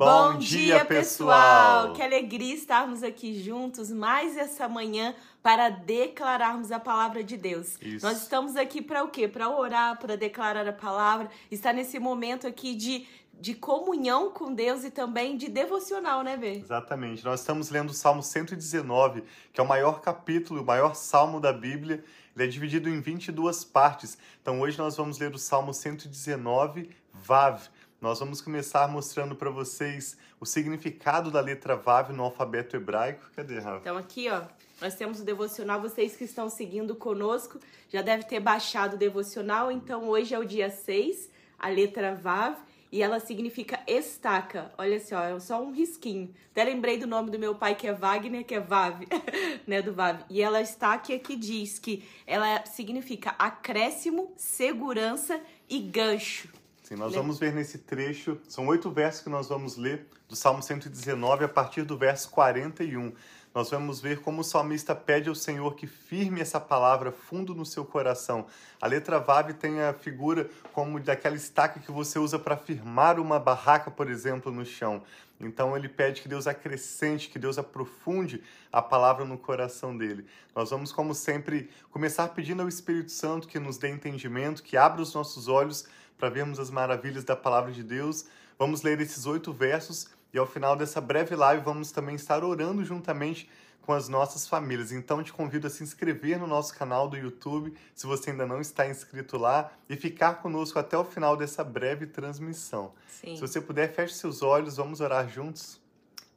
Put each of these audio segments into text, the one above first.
Bom, dia, pessoal! Que alegria estarmos aqui juntos mais essa manhã para declararmos a palavra de Deus. Isso. Nós estamos aqui para o quê? Para orar, para declarar a palavra, estar nesse momento aqui de, de comunhão com Deus e também de devocional, né, Bê? Exatamente. Nós estamos lendo o Salmo 119, que é o maior capítulo, o maior salmo da Bíblia. Ele é dividido em 22 partes. Então hoje nós vamos ler o Salmo 119, Vav. Nós vamos começar mostrando para vocês o significado da letra Vav no alfabeto hebraico. Cadê, Rafa? Então aqui, ó, nós temos o devocional. Vocês que estão seguindo conosco já devem ter baixado o devocional. Então hoje é o dia 6, a letra Vav, e ela significa estaca. Olha só, é só um risquinho. Até lembrei do nome do meu pai que é Wagner, que é Vav, né, do Vav. E ela está aqui que diz que ela significa acréscimo, segurança e gancho. Sim, nós vamos ver nesse trecho, são oito versos que nós vamos ler do Salmo 119 a partir do verso 41. Nós vamos ver como o salmista pede ao Senhor que firme essa palavra fundo no seu coração. A letra Vav tem a figura como daquela estaca que você usa para firmar uma barraca, por exemplo, no chão. Então ele pede que Deus acrescente, que Deus aprofunde a palavra no coração dele. Nós vamos, como sempre, começar pedindo ao Espírito Santo que nos dê entendimento, que abra os nossos olhos para vermos as maravilhas da palavra de Deus. Vamos ler esses oito versos e ao final dessa breve live vamos também estar orando juntamente com as nossas famílias. Então te convido a se inscrever no nosso canal do YouTube, se você ainda não está inscrito lá, e ficar conosco até o final dessa breve transmissão. Sim. Se você puder, feche seus olhos, vamos orar juntos.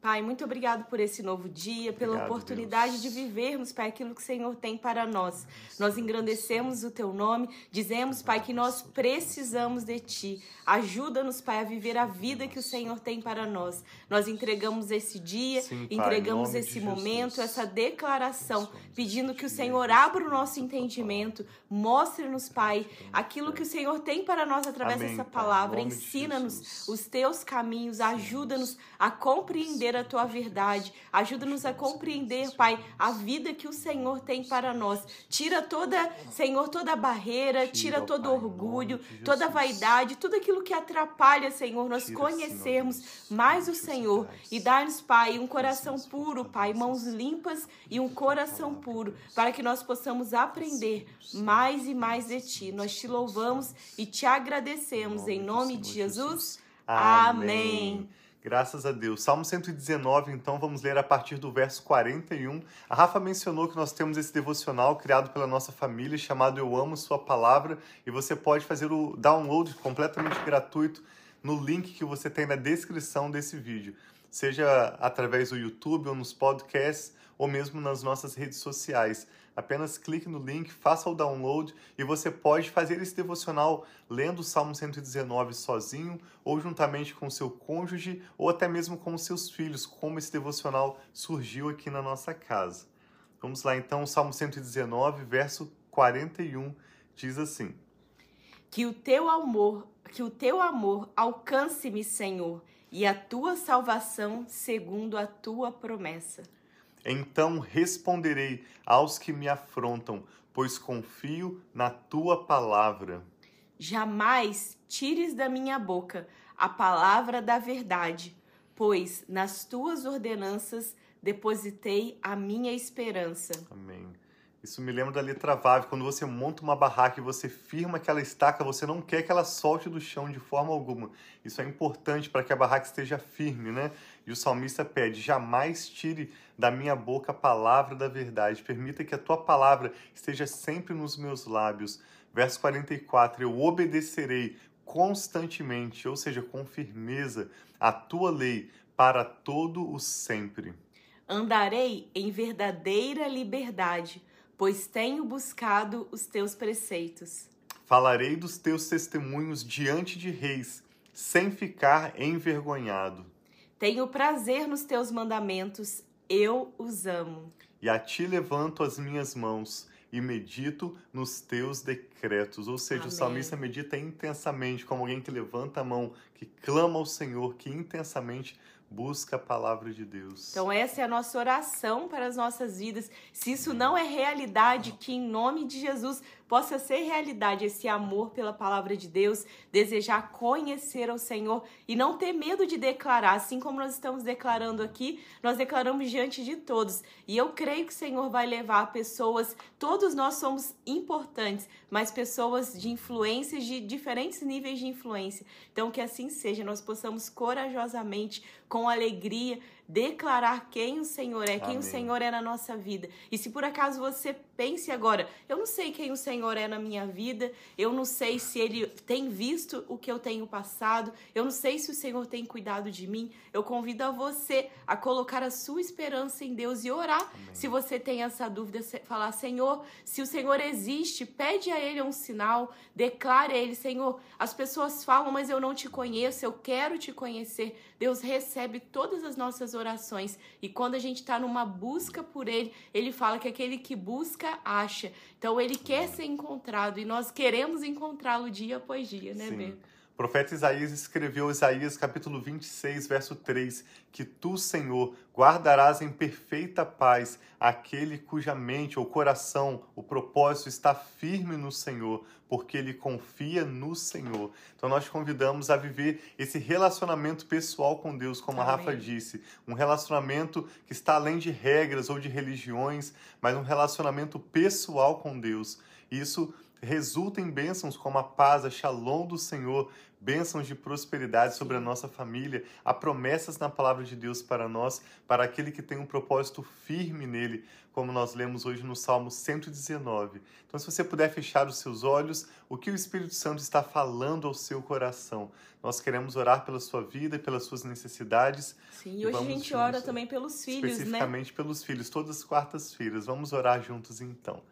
Pai, muito obrigado por esse novo dia, pela Obrigado, oportunidade Deus. de vivermos, Pai, aquilo que o Senhor tem para nós. Nós engrandecemos o Teu nome, dizemos, Pai, que nós precisamos de Ti. Ajuda-nos, Pai, a viver a vida que o Senhor tem para nós. Nós entregamos esse dia, Sim, Pai, entregamos esse momento, Jesus. essa declaração, pedindo que o Senhor abra o nosso entendimento, mostre-nos, Pai, aquilo que o Senhor tem para nós através Amém, dessa palavra. Ensina-nos os teus caminhos, ajuda-nos a compreender a tua verdade, ajuda-nos a compreender, Pai, a vida que o Senhor tem para nós. Tira toda, Senhor, toda barreira, tira todo orgulho, toda vaidade, tudo aquilo que atrapalha, Senhor, nós conhecermos mais o. Senhor e dar-nos, Pai, um coração puro, Pai, mãos limpas e um coração puro, para que nós possamos aprender mais e mais de Ti. Nós te louvamos e te agradecemos em nome de Jesus. Amém. Graças a Deus. Salmo 119, então vamos ler a partir do verso 41. A Rafa mencionou que nós temos esse devocional criado pela nossa família chamado Eu Amo Sua Palavra e você pode fazer o download completamente gratuito no link que você tem na descrição desse vídeo, seja através do YouTube ou nos podcasts ou mesmo nas nossas redes sociais. Apenas clique no link, faça o download e você pode fazer esse devocional lendo o Salmo 119 sozinho ou juntamente com seu cônjuge ou até mesmo com seus filhos, como esse devocional surgiu aqui na nossa casa. Vamos lá então, Salmo 119, verso 41 diz assim: Que o teu amor, que o teu amor alcance-me, Senhor, e a tua salvação segundo a tua promessa. Então responderei aos que me afrontam, pois confio na tua palavra. Jamais tires da minha boca a palavra da verdade, pois nas tuas ordenanças depositei a minha esperança. Amém. Isso me lembra da letra Vav, quando você monta uma barraca e você firma aquela estaca, você não quer que ela solte do chão de forma alguma. Isso é importante para que a barraca esteja firme, né? E o salmista pede: jamais tire da minha boca a palavra da verdade, permita que a tua palavra esteja sempre nos meus lábios. Verso 44: Eu obedecerei constantemente, ou seja, com firmeza, a tua lei para todo o sempre. Andarei em verdadeira liberdade, pois tenho buscado os teus preceitos. Falarei dos teus testemunhos diante de reis, sem ficar envergonhado. Tenho prazer nos teus mandamentos, eu os amo. E a ti levanto as minhas mãos e medito nos teus decretos. Ou seja, Amém. o salmista medita intensamente, como alguém que levanta a mão, que clama ao Senhor, que intensamente busca a palavra de Deus. Então, essa é a nossa oração para as nossas vidas. Se isso não é realidade, que em nome de Jesus possa ser realidade esse amor pela palavra de Deus, desejar conhecer o Senhor e não ter medo de declarar, assim como nós estamos declarando aqui, nós declaramos diante de todos. E eu creio que o Senhor vai levar pessoas, todos nós somos importantes, mas pessoas de influências de diferentes níveis de influência. Então que assim seja, nós possamos corajosamente, com alegria, declarar quem o Senhor é, quem Amém. o Senhor é na nossa vida. E se por acaso você pense agora, eu não sei quem o Senhor é na minha vida, eu não sei se ele tem visto o que eu tenho passado, eu não sei se o Senhor tem cuidado de mim, eu convido a você a colocar a sua esperança em Deus e orar. Amém. Se você tem essa dúvida, falar, Senhor, se o Senhor existe, pede a Ele um sinal, declare a Ele, Senhor, as pessoas falam, mas eu não te conheço, eu quero te conhecer. Deus recebe todas as nossas orações. E quando a gente está numa busca por Ele, Ele fala que aquele que busca, acha. Então Ele quer ser encontrado e nós queremos encontrá-lo dia após dia, né. Profeta Isaías escreveu Isaías capítulo 26, verso 3, que tu, Senhor, guardarás em perfeita paz aquele cuja mente ou coração, o propósito está firme no Senhor, porque ele confia no Senhor. Então nós te convidamos a viver esse relacionamento pessoal com Deus, como Amém. a Rafa disse, um relacionamento que está além de regras ou de religiões, mas um relacionamento pessoal com Deus. Isso resulta em bênçãos como a paz, a shalom do Senhor, bênçãos de prosperidade sobre a nossa família, há promessas na palavra de Deus para nós, para aquele que tem um propósito firme nele, como nós lemos hoje no Salmo 119. Então, se você puder fechar os seus olhos, o que o Espírito Santo está falando ao seu coração? Nós queremos orar pela sua vida e pelas suas necessidades. Sim, e hoje a gente ora também pelos filhos, especificamente né? Especificamente pelos filhos, todas as quartas-feiras. Vamos orar juntos então.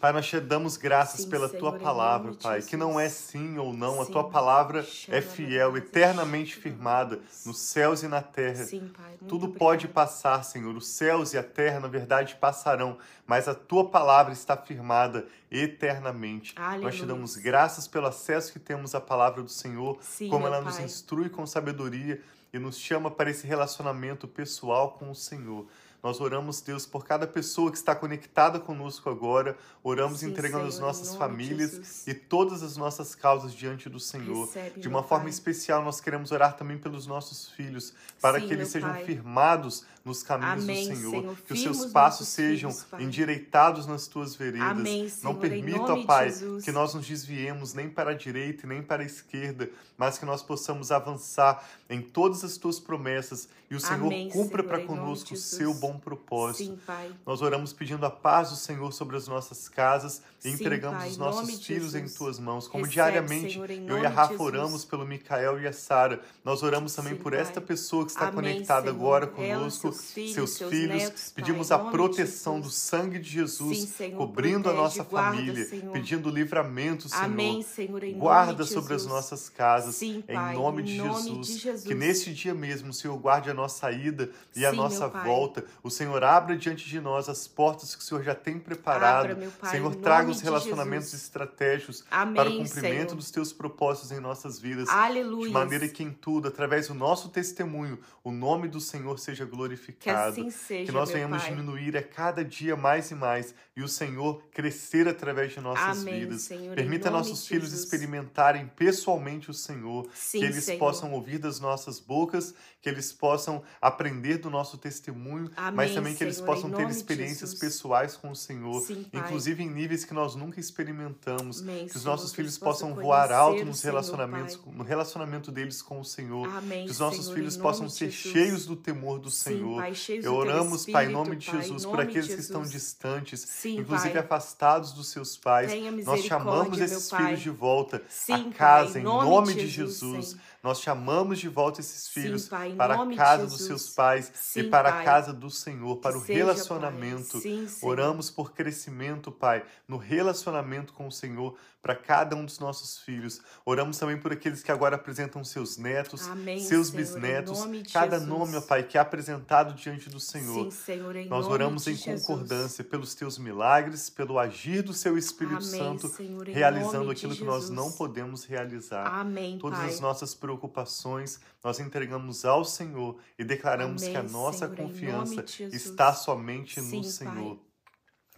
Pai, nós te damos graças sim, pela Senhor, tua palavra, Pai, que não é sim ou não, sim. a tua palavra é fiel, eternamente firmada nos céus e na terra. Sim, pai, Tudo obrigado. pode passar, Senhor, os céus e a terra, na verdade, passarão, mas a tua palavra está firmada eternamente. Aleluia. Nós te damos graças pelo acesso que temos à palavra do Senhor, sim, como ela pai. nos instrui com sabedoria e nos chama para esse relacionamento pessoal com o Senhor. Nós oramos, Deus, por cada pessoa que está conectada conosco agora. Oramos Sim, entregando Senhor, as nossas famílias e todas as nossas causas diante do Senhor. Recebe, de uma forma pai. especial, nós queremos orar também pelos nossos filhos, para Sim, que eles sejam pai. firmados nos caminhos Amém, do Senhor. Senhor. Que os seus os passos sejam filhos, endireitados nas tuas veredas. Amém, Não Senhor, em permita, ó Pai, que nós nos desviemos nem para a direita e nem para a esquerda, mas que nós possamos avançar em todas as tuas promessas e o Senhor Amém, cumpra para conosco o seu Jesus. Bom propósito. Sim, Pai. Nós oramos pedindo a paz do Senhor sobre as nossas casas e Sim, entregamos Pai, os nossos de filhos em tuas mãos. Como Recebe, diariamente Senhor, eu e a de Rafa oramos pelo Micael e a Sara. Nós oramos também Sim, por Pai. esta pessoa que está Amém, conectada Senhor. agora Ela, conosco, seus filhos, seus seus filhos. netos, Pai, Pedimos em a de proteção do sangue de Jesus, Sim, Senhor, cobrindo a protege, nossa guarda, família, Senhor. pedindo livramento, Senhor. Amém, Senhor, em Guarda de sobre as Jesus. nossas casas, Sim, em Pai, nome, em de, nome Jesus. de Jesus. Que nesse dia mesmo Senhor guarde a nossa ida e a Sim, nossa meu Pai. volta. O Senhor abra diante de nós as portas que o Senhor já tem preparado. Abra, Pai, Senhor, traga os relacionamentos estratégicos Amém, para o cumprimento Senhor. dos teus propósitos em nossas vidas. Aleluia. De maneira que em tudo, através do nosso testemunho, o nome do Senhor seja Que glorificado. assim seja, Que nós venhamos Pai. diminuir a cada dia mais e mais e o Senhor crescer através de nossas Amém, vidas. Senhor, Permita nossos filhos Jesus. experimentarem pessoalmente o Senhor, Sim, que eles Senhor. possam ouvir das nossas bocas, que eles possam aprender do nosso testemunho, mas também que eles Senhor, possam ter experiências Jesus. pessoais com o Senhor, Sim, inclusive em níveis que nós nunca experimentamos. Amém, que os Senhor, nossos que filhos possam voar alto nos Senhor, relacionamentos, Pai. no relacionamento deles com o Senhor. Amém, que os nossos Senhor, filhos possam ser Jesus. cheios do temor do Sim, Senhor. Pai, Eu oramos, Pai, em Espírito, nome de Jesus, por nome aqueles que estão Jesus. distantes, Sim, inclusive Pai. afastados dos seus pais. Nós chamamos esses filhos de volta à casa, em nome de Jesus, Jesus. Senhor. Nós chamamos de volta esses filhos para a casa dos Jesus. seus pais e para a casa do Senhor, para Que o seja, relacionamento. Sim. Oramos por crescimento, Pai, no relacionamento com o Senhor para cada um dos nossos filhos. Oramos também por aqueles que agora apresentam seus netos, Amém, seus Senhor, bisnetos, nome cada Jesus. nome, ó Pai, que é apresentado diante do Senhor. Sim, Senhor, Nós oramos em Jesus. concordância pelos teus milagres, pelo agir do seu Espírito Amém, Santo, Senhor, realizando aquilo que nós não podemos realizar. Amém, Todas Pai. as nossas preocupações nós entregamos ao Senhor e declaramos Amém, que a nossa Senhor, confiança Jesus. está somente Sim, no Pai. Senhor.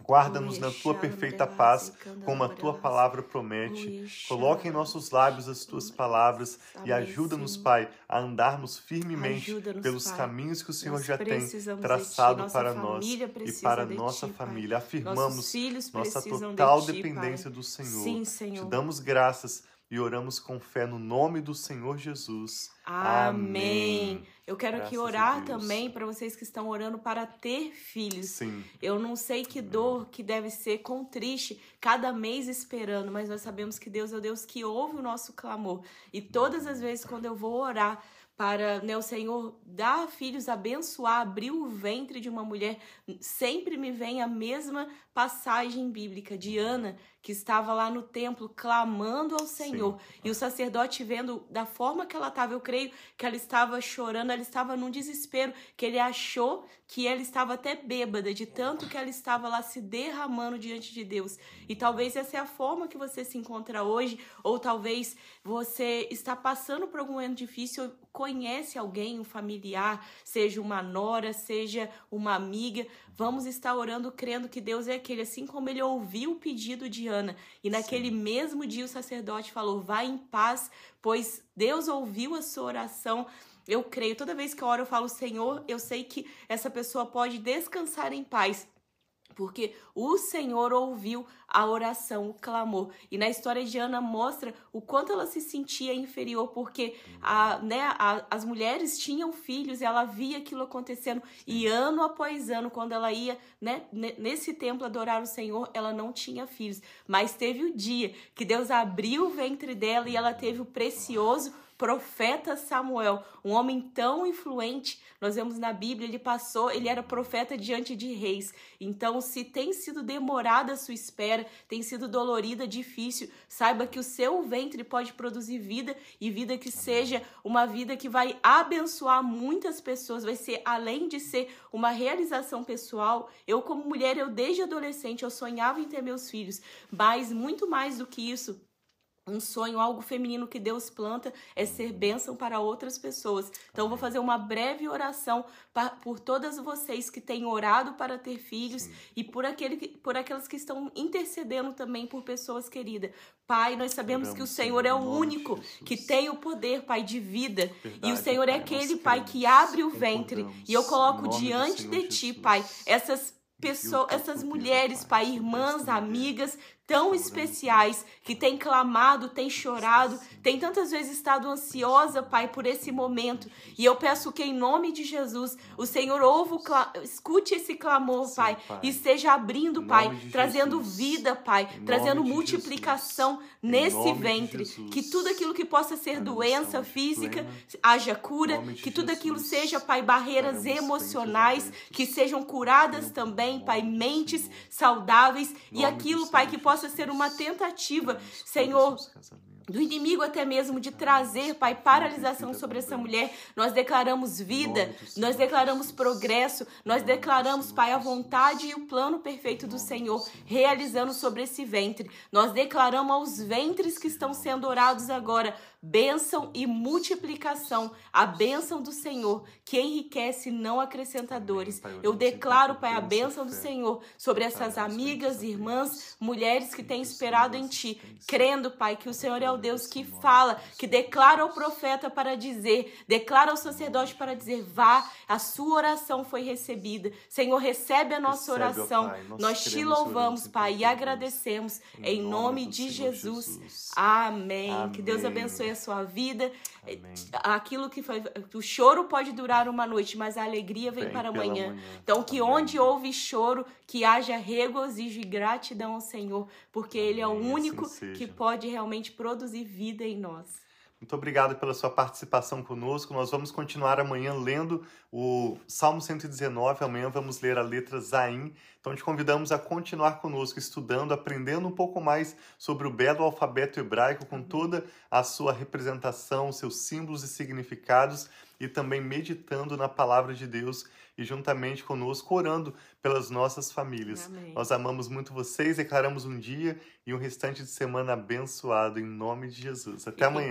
Guarda-nos na tua perfeita paz, como a tua palavra promete. Coloque em nossos lábios as tuas palavras e ajuda-nos, Pai, a andarmos firmemente pelos caminhos que o Senhor já tem traçado para nós e para nossa família. Afirmamos nossa total dependência do Senhor. Te damos graças e oramos com fé no nome do Senhor Jesus. Amém. Amém. Eu quero Graças aqui orar também para vocês que estão orando para ter filhos. Sim. Eu não sei que dor que deve ser com triste cada mês esperando, mas nós sabemos que Deus é o Deus que ouve o nosso clamor. E todas as vezes quando eu vou orar para né, o Senhor dar filhos, abençoar, abrir o ventre de uma mulher, sempre me vem a mesma passagem bíblica de Ana, que estava lá no templo clamando ao Senhor. Sim. E o sacerdote vendo da forma que ela estava, eu creio que ela estava chorando, ela estava num desespero, que ele achou que ela estava até bêbada de tanto que ela estava lá se derramando diante de Deus. E talvez essa é a forma que você se encontra hoje, ou talvez você está passando por algum momento difícil, conhece alguém, um familiar, seja uma nora, seja uma amiga, vamos estar orando crendo que Deus é aquele, assim como ele ouviu o pedido de Ana. E naquele Sim. mesmo dia o sacerdote falou: "Vá em paz, pois Deus ouviu a sua oração". Eu creio, toda vez que eu oro eu falo: "Senhor, eu sei que essa pessoa pode descansar em paz" porque o Senhor ouviu a oração, o clamor. E na história de Ana mostra o quanto ela se sentia inferior, porque a, né, a, as mulheres tinham filhos e ela via aquilo acontecendo. E ano após ano, quando ela ia né, nesse templo adorar o Senhor, ela não tinha filhos. Mas teve o dia que Deus abriu o ventre dela e ela teve o precioso profeta Samuel, um homem tão influente, nós vemos na Bíblia, ele passou, ele era profeta diante de reis. Então, se tem sido demorada a sua espera, tem sido dolorida, difícil, saiba que o seu ventre pode produzir vida e vida que seja uma vida que vai abençoar muitas pessoas, vai ser além de ser uma realização pessoal. Eu como mulher, eu desde adolescente eu sonhava em ter meus filhos, mas muito mais do que isso, um sonho, algo feminino que Deus planta é ser bênção para outras pessoas. Então, vou fazer uma breve oração por todas vocês que têm orado para ter filhos Sim. e por, aquele, por aquelas que estão intercedendo também por pessoas queridas. Pai, nós sabemos que o Senhor é o único que tem o poder, Pai, de vida. Verdade, e o Senhor é aquele, Pai, que abre o ventre. E eu coloco diante de Ti, Pai, essas pessoas, essas mulheres, Pai, irmãs, amigas, tão especiais, que tem clamado, tem chorado, tem tantas vezes estado ansiosa, Pai, por esse momento. E eu peço que em nome de Jesus, o Senhor ouve, escute esse clamor, Sim, pai, pai, e esteja abrindo, Pai, trazendo Jesus. vida, Pai, trazendo multiplicação nesse ventre. Que tudo aquilo que possa ser doença física, plena. haja cura, que tudo Jesus. aquilo seja, Pai, barreiras emocionais, que sejam curadas também, Pai, mentes saudáveis e aquilo, Pai, que possa possa ser uma tentativa, Senhor, do inimigo até mesmo de trazer, Pai, paralisação sobre essa mulher. Nós declaramos vida, nós declaramos progresso, nós declaramos, Pai, a vontade e o plano perfeito do Senhor realizando sobre esse ventre. Nós declaramos aos ventres que estão sendo orados agora bênção e multiplicação, a bênção do Senhor, que enriquece não acrescentadores. Eu declaro, Pai, a bênção do Senhor sobre essas amigas, irmãs, mulheres que têm esperado em Ti, crendo, Pai, que o Senhor é o Deus que fala, que declara ao profeta para dizer, declara ao sacerdote para dizer, vá, a sua oração foi recebida. Senhor, recebe a nossa oração. Nós te louvamos, Pai, e agradecemos em nome de Jesus. Amém. Que Deus abençoe a sua vida. Amém. Aquilo que foi. O choro pode durar uma noite, mas a alegria vem, vem para amanhã. Manhã. Então, que Amém. onde houve choro, que haja regozijo e gratidão ao Senhor, porque Amém. Ele é o assim único assim que pode realmente produzir vida em nós. Muito obrigado pela sua participação conosco. Nós vamos continuar amanhã lendo o Salmo 119. Amanhã vamos ler a letra Zain. Então te convidamos a continuar conosco, estudando, aprendendo um pouco mais sobre o belo alfabeto hebraico, com toda a sua representação, seus símbolos e significados, e também meditando na palavra de Deus e juntamente conosco orando pelas nossas famílias. Amém. Nós amamos muito vocês, declaramos um dia e um restante de semana abençoado em nome de Jesus. Até amanhã.